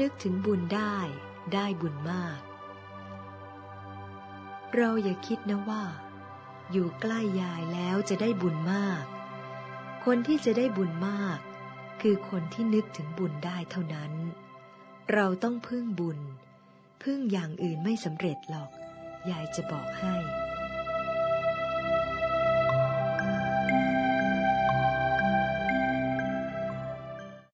นึกถึงบุญได้ได้บุญมาก เราอย่าคิดนะว่า อยู่ใกล้ยายแล้วจะได้บุญมาก คนที่จะได้บุญมาก คือคนที่นึกถึงบุญได้เท่านั้น เราต้องพึ่งบุญ พึ่งอย่างอื่นไม่สำเร็จหรอก ยายจะบอกให้